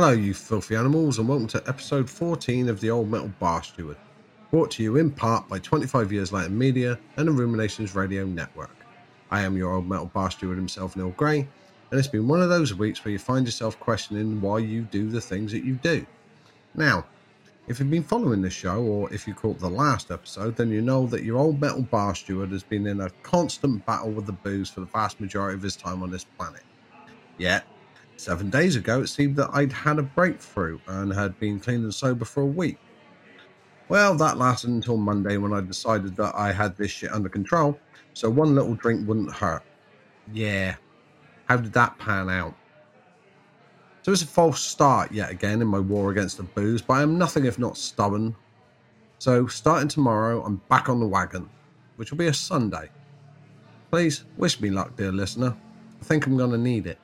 Hello, you filthy animals, and welcome to episode 14 of the Old Metal Bar Steward, brought to you in part by 25 Years Later Media and the Ruminations Radio Network. I am your Old Metal Bar Steward himself, Neil Gray, and it's been one of those weeks where you find yourself questioning why you do the things that you do. Now, if you've been following this show, or if you caught the last episode, then you know that your old metal bar steward has been in a constant battle with the booze for the vast majority of his time on this planet. Yet, Seven days ago, it seemed that I'd had a breakthrough and had been clean and sober for a week. Well, that lasted until Monday when I decided that I had this shit under control, so one little drink wouldn't hurt. Yeah, how did that pan out? So it's a false start yet again in my war against the booze, but I am nothing if not stubborn. So starting tomorrow, I'm back on the wagon, which will be a Sunday. Please wish me luck, dear listener. I think I'm going to need it.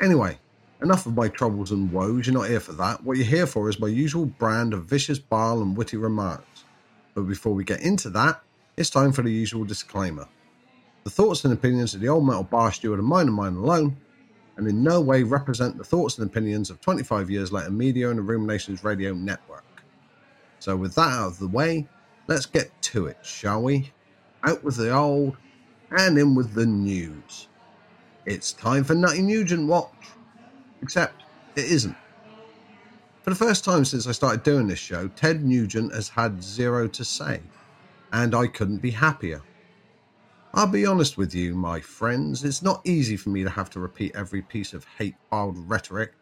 Anyway, enough of my troubles and woes. You're not here for that. What you're here for is my usual brand of vicious bile and witty remarks. But before we get into that, it's time for the usual disclaimer. The thoughts and opinions of the old metal bar steward are mine and mine alone, and in no way represent the thoughts and opinions of 25 years later media and the Ruminations Radio Network. So, with that out of the way, let's get to it, shall we? Out with the old and in with the news. It's time for Nutty Nugent Watch. Except it isn't. For the first time since I started doing this show, Ted Nugent has had zero to say, and I couldn't be happier. I'll be honest with you, my friends, it's not easy for me to have to repeat every piece of hate filled rhetoric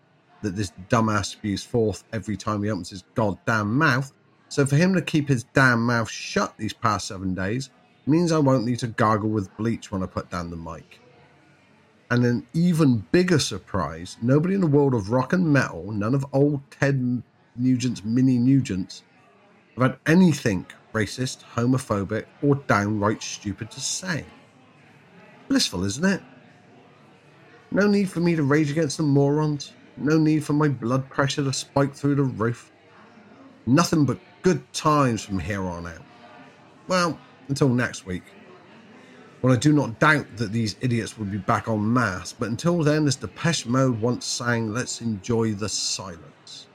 that this dumbass spews forth every time he opens his goddamn mouth. So for him to keep his damn mouth shut these past seven days means I won't need to gargle with bleach when I put down the mic. And an even bigger surprise nobody in the world of rock and metal, none of old Ted Nugent's mini Nugents, have had anything racist, homophobic, or downright stupid to say. Blissful, isn't it? No need for me to rage against the morons. No need for my blood pressure to spike through the roof. Nothing but good times from here on out. Well, until next week. Well, I do not doubt that these idiots will be back en masse, but until then, as Depeche Mode once sang, let's enjoy the silence.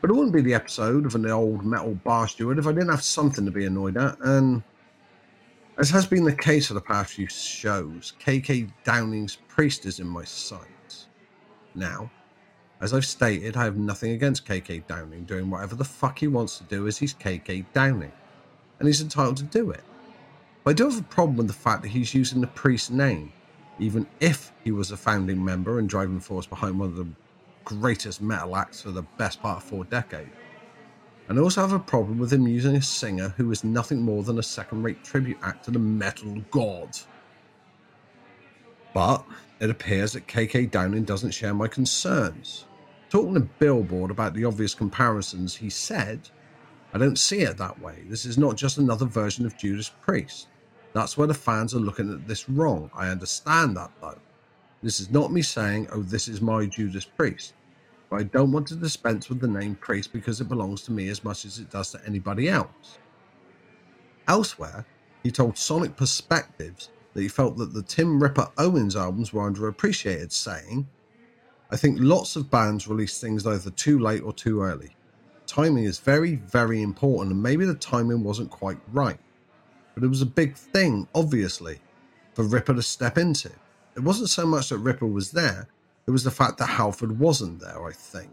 But it wouldn't be the episode of an old metal bar steward if I didn't have something to be annoyed at, and as has been the case for the past few shows, KK Downing's priest is in my sights. Now, as I've stated, I have nothing against KK Downing doing whatever the fuck he wants to do as he's KK Downing, and he's entitled to do it. But I do have a problem with the fact that he's using the priest name, even if he was a founding member and driving force behind one of the greatest metal acts for the best part of four decades. And I also have a problem with him using a singer who is nothing more than a second rate tribute act to the metal god. But it appears that KK Downing doesn't share my concerns. Talking to Billboard about the obvious comparisons, he said, I don't see it that way. This is not just another version of Judas Priest. That's where the fans are looking at this wrong. I understand that though. This is not me saying, oh, this is my Judas Priest. But I don't want to dispense with the name Priest because it belongs to me as much as it does to anybody else. Elsewhere, he told Sonic Perspectives that he felt that the Tim Ripper Owens albums were underappreciated, saying, I think lots of bands release things either too late or too early. Timing is very, very important, and maybe the timing wasn't quite right but it was a big thing, obviously, for Ripper to step into. It wasn't so much that Ripper was there, it was the fact that Halford wasn't there, I think.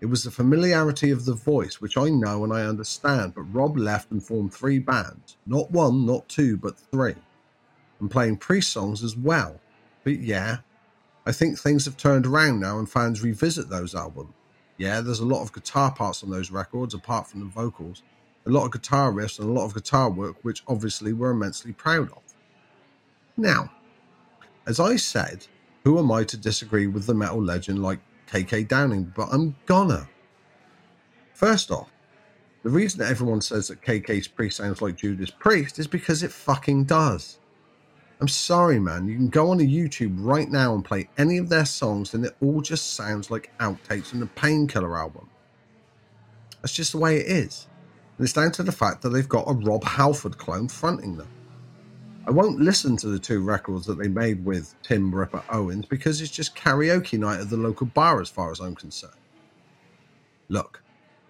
It was the familiarity of the voice, which I know and I understand, but Rob left and formed three bands. Not one, not two, but three. And playing Priest songs as well. But yeah, I think things have turned around now and fans revisit those albums. Yeah, there's a lot of guitar parts on those records apart from the vocals, a lot of guitar riffs and a lot of guitar work, which obviously we're immensely proud of. Now, as I said, who am I to disagree with the metal legend like KK Downing? But I'm gonna. First off, the reason that everyone says that KK's Priest sounds like Judas Priest is because it fucking does. I'm sorry, man. You can go on to YouTube right now and play any of their songs, and it all just sounds like outtakes from the Painkiller album. That's just the way it is. And it's down to the fact that they've got a Rob Halford clone fronting them. I won't listen to the two records that they made with Tim Ripper Owens because it's just karaoke night at the local bar as far as I'm concerned. Look,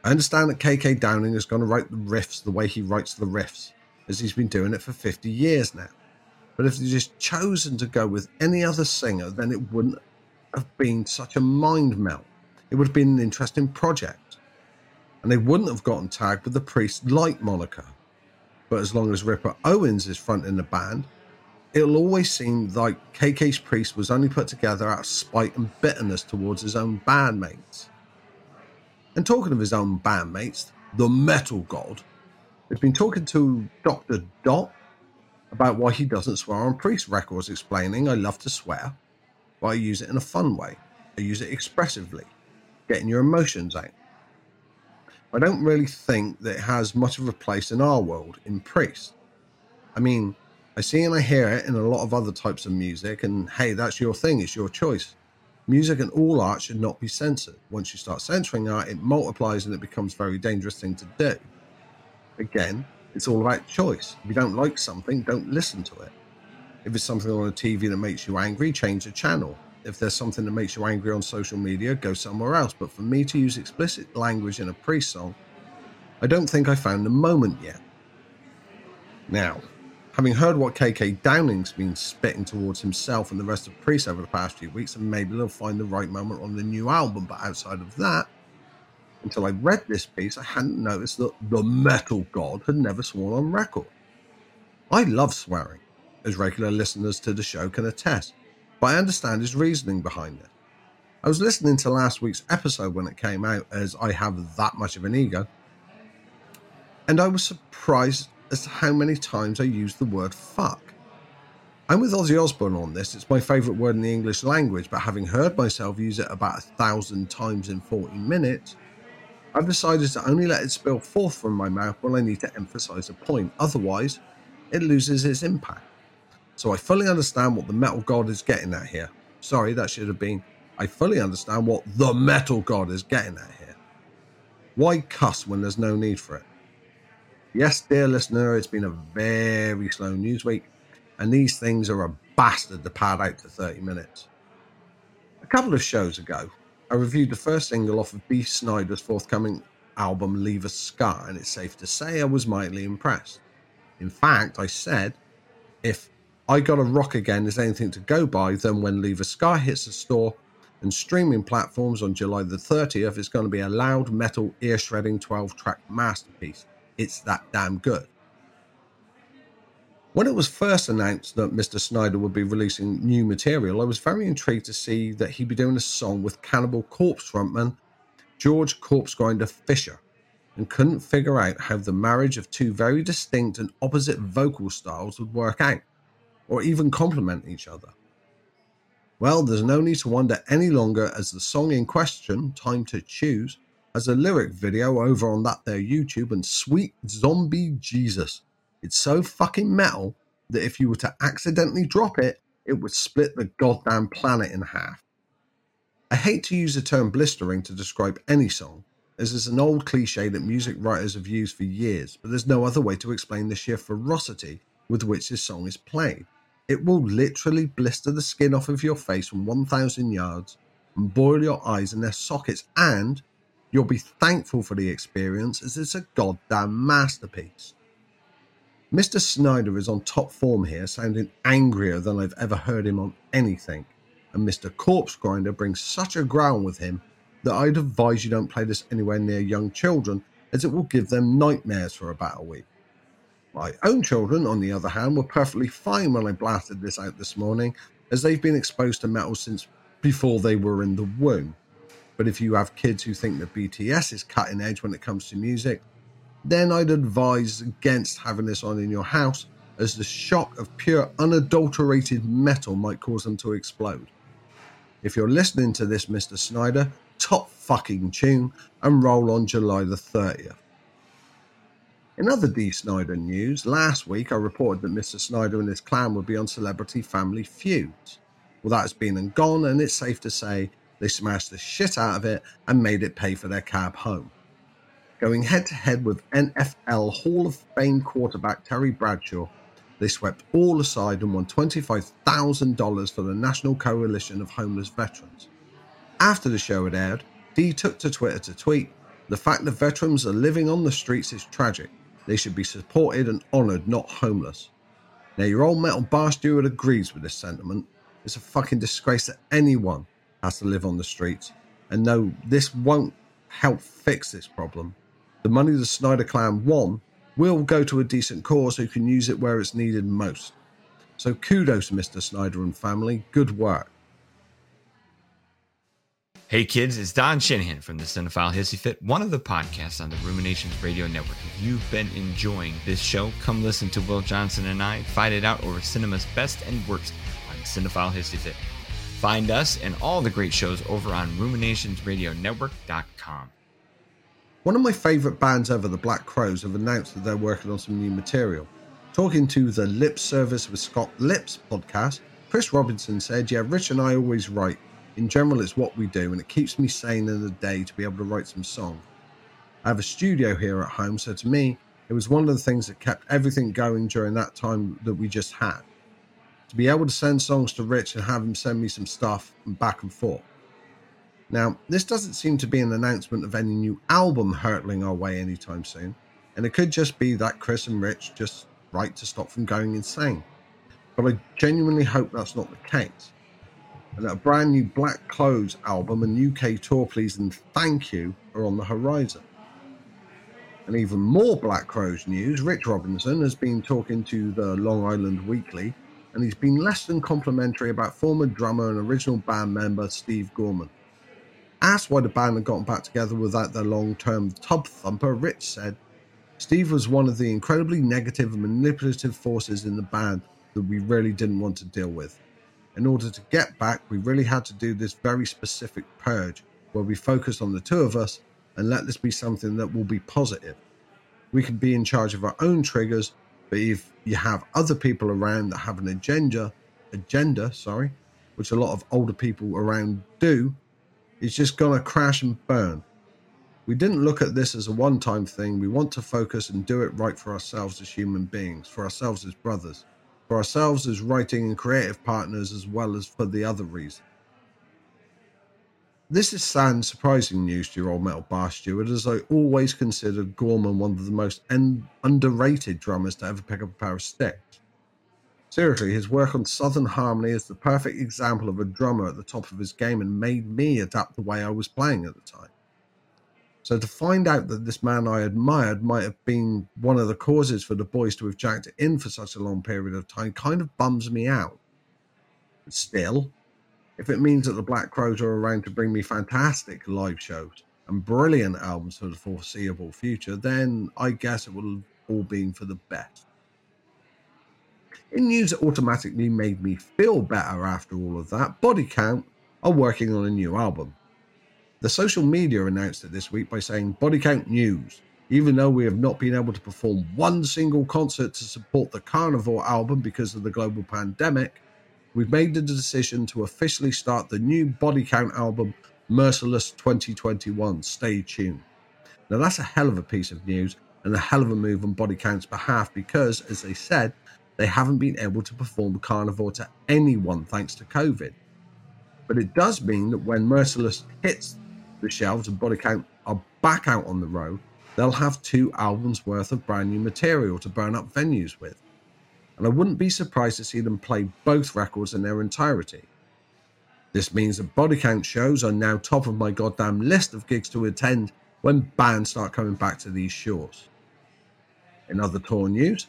I understand that KK Downing is going to write the riffs the way he writes the riffs, as he's been doing it for 50 years now. But if they just chosen to go with any other singer, then it wouldn't have been such a mind melt. It would have been an interesting project. And they wouldn't have gotten tagged with the Priest Light moniker but as long as Ripper Owens is fronting the band, it'll always seem like KK's Priest was only put together out of spite and bitterness towards his own bandmates. And talking of his own bandmates, the Metal God, has been talking to Dr. Dot about why he doesn't swear on Priest records, explaining, I love to swear, but I use it in a fun way. I use it expressively, getting your emotions out. I don't really think that it has much of a place in our world in Priest. I mean, I see and I hear it in a lot of other types of music, and hey, that's your thing, it's your choice. Music and all art should not be censored. Once you start censoring art, it multiplies and it becomes a very dangerous thing to do. Again, it's all about choice. If you don't like something, don't listen to it. If it's something on a TV that makes you angry, change the channel if there's something that makes you angry on social media, go somewhere else. But for me to use explicit language in a Priest song, I don't think I found the moment yet. Now, having heard what KK Downing's been spitting towards himself and the rest of Priest over the past few weeks, and maybe they'll find the right moment on the new album. But outside of that, until I read this piece, I hadn't noticed that the metal god had never sworn on record. I love swearing, as regular listeners to the show can attest but I understand his reasoning behind it. I was listening to last week's episode when it came out, as I have that much of an ego, and I was surprised as to how many times I used the word fuck. I'm with Ozzy Osbourne on this, it's my favourite word in the English language, but having heard myself use it about a thousand times in 40 minutes, I've decided to only let it spill forth from my mouth when I need to emphasise a point, otherwise, it loses its impact. So I fully understand what the metal god is getting at here. Sorry, that should have been. I fully understand what the metal god is getting at here. Why cuss when there's no need for it? Yes, dear listener, it's been a very slow news week, and these things are a bastard to pad out to 30 minutes. A couple of shows ago, I reviewed the first single off of Dee Snider's forthcoming album Leave a Scar, and it's safe to say I was mightily impressed. In fact, I said, if I Gotta Rock Again is anything to go by, then when Leave a hits the store and streaming platforms on July the 30th, it's going to be a loud metal, ear shredding 12 track masterpiece. It's that damn good. When it was first announced that Mr. Snider would be releasing new material, I was very intrigued to see that he'd be doing a song with Cannibal Corpse frontman George Corpse Grinder Fisher, and couldn't figure out how the marriage of two very distinct and opposite vocal styles would work out or even complement each other. Well, there's no need to wonder any longer as the song in question, Time to Choose, has a lyric video over on that there YouTube and sweet zombie Jesus. It's so fucking metal that if you were to accidentally drop it, it would split the goddamn planet in half. I hate to use the term blistering to describe any song, as it's an old cliche that music writers have used for years, but there's no other way to explain the sheer ferocity with which this song is played. It will literally blister the skin off of your face from 1,000 yards and boil your eyes in their sockets, and you'll be thankful for the experience as it's a goddamn masterpiece. Mr. Snider is on top form here, sounding angrier than I've ever heard him on anything, and Mr. Corpse Grinder brings such a growl with him that I'd advise you don't play this anywhere near young children, as it will give them nightmares for about a week. My own children, on the other hand, were perfectly fine when I blasted this out this morning, as they've been exposed to metal since before they were in the womb. But if you have kids who think that BTS is cutting edge when it comes to music, then I'd advise against having this on in your house, as the shock of pure, unadulterated metal might cause them to explode. If you're listening to this, Mr. Snider, top fucking tune and roll on July the 30th. In other Dee Snider news, last week I reported that Mr. Snider and his clan would be on Celebrity Family Feuds. Well, that's been and gone, and it's safe to say they smashed the shit out of it and made it pay for their cab home. Going head to head with NFL Hall of Fame quarterback Terry Bradshaw, they swept all aside and won $25,000 for the National Coalition of Homeless Veterans. After the show had aired, Dee took to Twitter to tweet, The fact that veterans are living on the streets is tragic. They should be supported and honoured, not homeless. Now, your old metal bar steward agrees with this sentiment. It's a fucking disgrace that anyone has to live on the streets. And no, this won't help fix this problem. The money the Snider clan won will go to a decent cause who can use it where it's needed most. So kudos, Mr. Snider and family. Good work. Hey kids, it's Don Shanahan from the Cinephile Hissy Fit, one of the podcasts on the Ruminations Radio Network. If you've been enjoying this show, come listen to Will Johnson and I fight it out over cinema's best and worst on Cinephile Hissy Fit. Find us and all the great shows over on ruminationsradionetwork.com. One of my favourite bands ever, the Black Crowes, have announced that they're working on some new material. Talking to the Lipps Service with Scott Lipps podcast, Chris Robinson said, Yeah, Rich and I always write in general, it's what we do, and it keeps me sane in the day to be able to write some song. I have a studio here at home, so to me, it was one of the things that kept everything going during that time that we just had. To be able to send songs to Rich and have him send me some stuff and back and forth. Now, this doesn't seem to be an announcement of any new album hurtling our way anytime soon, and it could just be that Chris and Rich just write to stop from going insane. But I genuinely hope that's not the case and a brand new Black Crowes album and UK tour please and thank you are on the horizon. And even more Black Crowes news, Rich Robinson has been talking to the Long Island Weekly and he's been less than complimentary about former drummer and original band member Steve Gorman. Asked why the band had gotten back together without their long term tub thumper, Rich said, Steve was one of the incredibly negative and manipulative forces in the band that we really didn't want to deal with in order to get back, we really had to do this very specific purge where we focus on the two of us and let this be something that will be positive. We can be in charge of our own triggers, but if you have other people around that have an agenda, agenda, sorry, which a lot of older people around do, it's just gonna crash and burn. We didn't look at this as a one time thing. We want to focus and do it right for ourselves as human beings, for ourselves as brothers for ourselves as writing and creative partners as well as for the other reason. This is sad surprising news to your old metal bar steward, as I always considered Gorman one of the most underrated drummers to ever pick up a pair of sticks. Seriously, his work on Southern Harmony is the perfect example of a drummer at the top of his game and made me adapt the way I was playing at the time. So to find out that this man I admired might have been one of the causes for the boys to have jacked it in for such a long period of time kind of bums me out. But still, if it means that the Black Crowes are around to bring me fantastic live shows and brilliant albums for the foreseeable future, then I guess it will have all been for the best. In news that automatically made me feel better after all of that, Body Count are working on a new album. The social media announced it this week by saying Body Count News. Even though we have not been able to perform one single concert to support the Carnivore album because of the global pandemic, we've made the decision to officially start the new Body Count album, Merciless 2021. Stay tuned. Now, that's a hell of a piece of news and a hell of a move on Body Count's behalf because, as they said, they haven't been able to perform Carnivore to anyone thanks to COVID. But it does mean that when Merciless hits the shelves and body count are back out on the road, they'll have two albums worth of brand new material to burn up venues with. And I wouldn't be surprised to see them play both records in their entirety. This means that body count shows are now top of my goddamn list of gigs to attend when bands start coming back to these shores. In other tour news,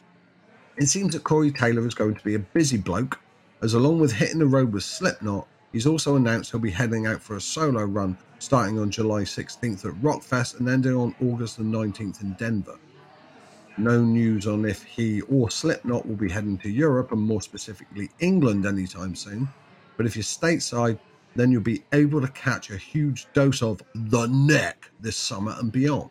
it seems that Corey Taylor is going to be a busy bloke, as along with hitting the road with Slipknot, he's also announced he'll be heading out for a solo run starting on July 16th at Rockfest and ending on August the 19th in Denver. No news on if he or Slipknot will be heading to Europe and more specifically England anytime soon, but if you're stateside, then you'll be able to catch a huge dose of the neck this summer and beyond.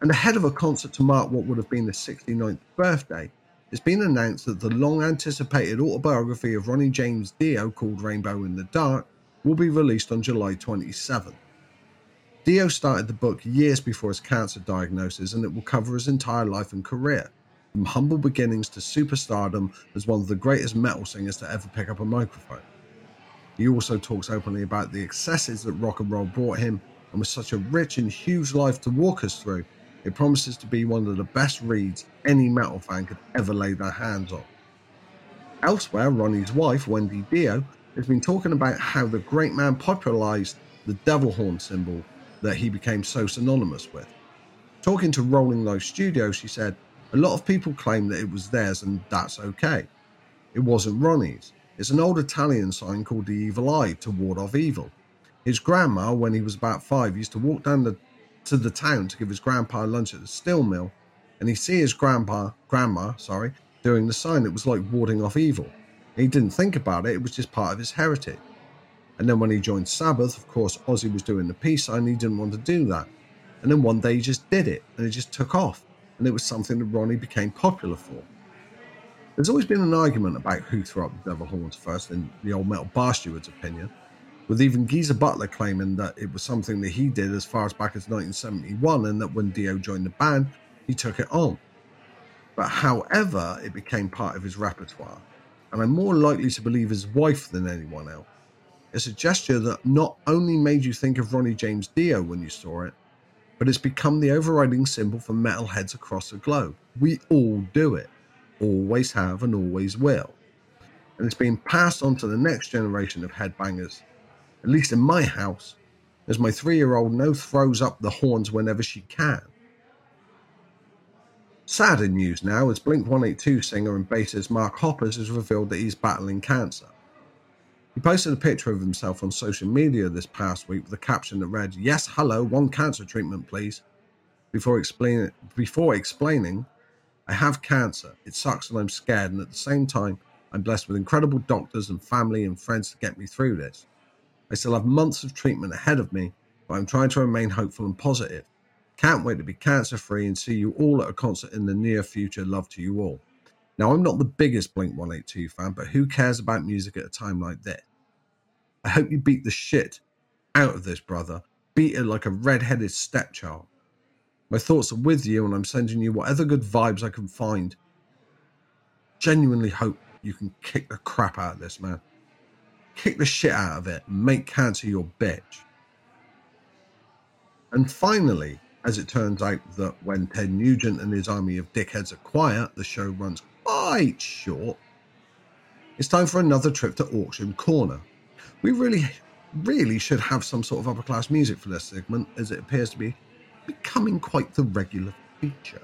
And ahead of a concert to mark what would have been the 69th birthday, it's been announced that the long anticipated autobiography of Ronnie James Dio called Rainbow in the Dark will be released on July 27th. Dio started the book years before his cancer diagnosis and it will cover his entire life and career, from humble beginnings to superstardom as one of the greatest metal singers to ever pick up a microphone. He also talks openly about the excesses that rock and roll brought him, and with such a rich and huge life to walk us through, it promises to be one of the best reads any metal fan could ever lay their hands on. Elsewhere, Ronnie's wife, Wendy Dio, has been talking about how the great man popularized the devil horn symbol that he became so synonymous with. Talking to Rolling Loud Studio, she said, A lot of people claim that it was theirs and that's okay. It wasn't Ronnie's. It's an old Italian sign called the Evil Eye to ward off evil. His grandma, when he was about five, used to walk down the, to the town to give his grandpa lunch at the steel mill, and he'd see his grandpa, grandma, sorry, doing the sign. It was like warding off evil. He didn't think about it; it was just part of his heritage. And then when he joined Sabbath, of course, Ozzy was doing the peace sign. He didn't want to do that. And then one day he just did it, and it just took off, and it was something that Ronnie became popular for. There's always been an argument about who threw up the devil horns first, in the old metal bar steward's opinion, with even Geezer Butler claiming that it was something that he did as far as back as 1971 and that when Dio joined the band, he took it on. But however, it became part of his repertoire, and I'm more likely to believe his wife than anyone else. It's a gesture that not only made you think of Ronnie James Dio when you saw it, but it's become the overriding symbol for metalheads across the globe. We all do it always have and always will. And it's being passed on to the next generation of headbangers. At least in my house, as my three year old now throws up the horns whenever she can. Sadder news now as Blink 182 singer and bassist Mark Hoppus has revealed that he's battling cancer. He posted a picture of himself on social media this past week with a caption that read, Yes, hello, one cancer treatment, please. Before, explain, before explaining I have cancer. It sucks and I'm scared. And at the same time, I'm blessed with incredible doctors and family and friends to get me through this. I still have months of treatment ahead of me, but I'm trying to remain hopeful and positive. Can't wait to be cancer free and see you all at a concert in the near future. Love to you all. Now, I'm not the biggest Blink 182 fan, but who cares about music at a time like this? I hope you beat the shit out of this, brother. Beat it like a red headed stepchild. My thoughts are with you, and I'm sending you whatever good vibes I can find. Genuinely hope you can kick the crap out of this, man. Kick the shit out of it and make cancer your bitch. And finally, as it turns out that when Ted Nugent and his army of dickheads are quiet, the show runs quite short. It's time for another trip to Auction Corner. We really, really should have some sort of upper class music for this segment, as it appears to be becoming quite the regular feature.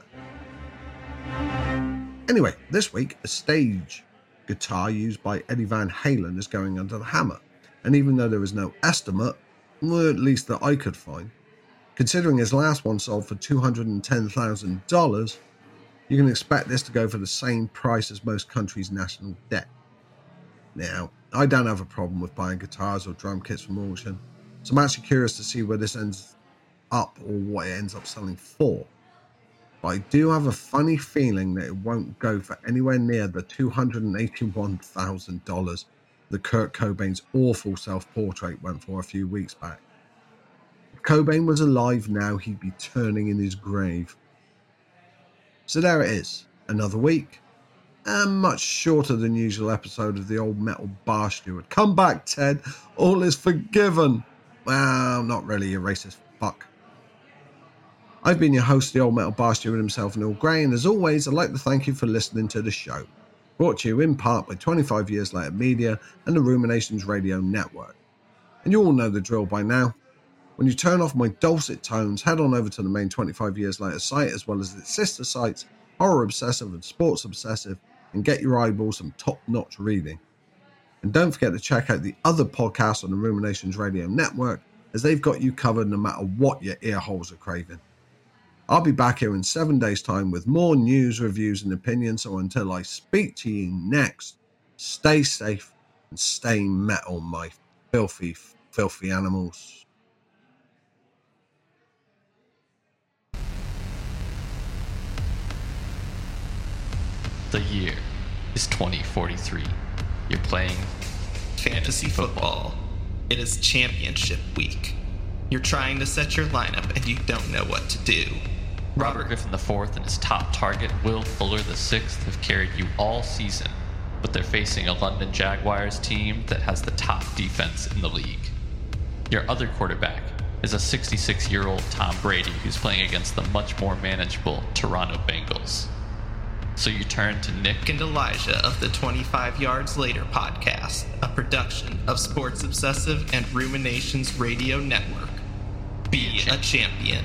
Anyway, this week, a stage guitar used by Eddie Van Halen is going under the hammer. And even though there is no estimate, or at least that I could find, considering his last one sold for $210,000, you can expect this to go for the same price as most countries' national debt. Now, I don't have a problem with buying guitars or drum kits from auction, so I'm actually curious to see where this ends up or what it ends up selling for. But I do have a funny feeling that it won't go for anywhere near the $281,000 that Kurt Cobain's awful self portrait went for a few weeks back. If Cobain was alive now, he'd be turning in his grave. So there it is, another week. A much shorter than usual episode of the old metal bar steward. Come back, Ted. All is forgiven. Well, not really a racist fuck. I've been your host, the old metal bar steward himself, Neil Gray, and as always, I'd like to thank you for listening to the show. Brought to you in part by 25 Years Later Media and the Ruminations Radio Network. And you all know the drill by now. When you turn off my dulcet tones, head on over to the main 25 Years Later site as well as its sister sites, Horror Obsessive and Sports Obsessive, and get your eyeballs some top notch reading. And don't forget to check out the other podcasts on the Ruminations Radio Network, as they've got you covered no matter what your ear holes are craving. I'll be back here in seven days' time with more news, reviews, and opinions. So until I speak to you next, stay safe and stay metal, my filthy, filthy animals. The year is 2043. You're playing fantasy football. It is championship week. You're trying to set your lineup and you don't know what to do. Robert Griffin IV and his top target, Will Fuller VI, have carried you all season, but they're facing a London Jaguars team that has the top defense in the league. Your other quarterback is a 66 year old Tom Brady who's playing against the much more manageable Toronto Bengals. So you turn to Nick and Elijah of the 25 Yards Later podcast, a production of Sports Obsessive and Ruminations Radio Network. Be a champion.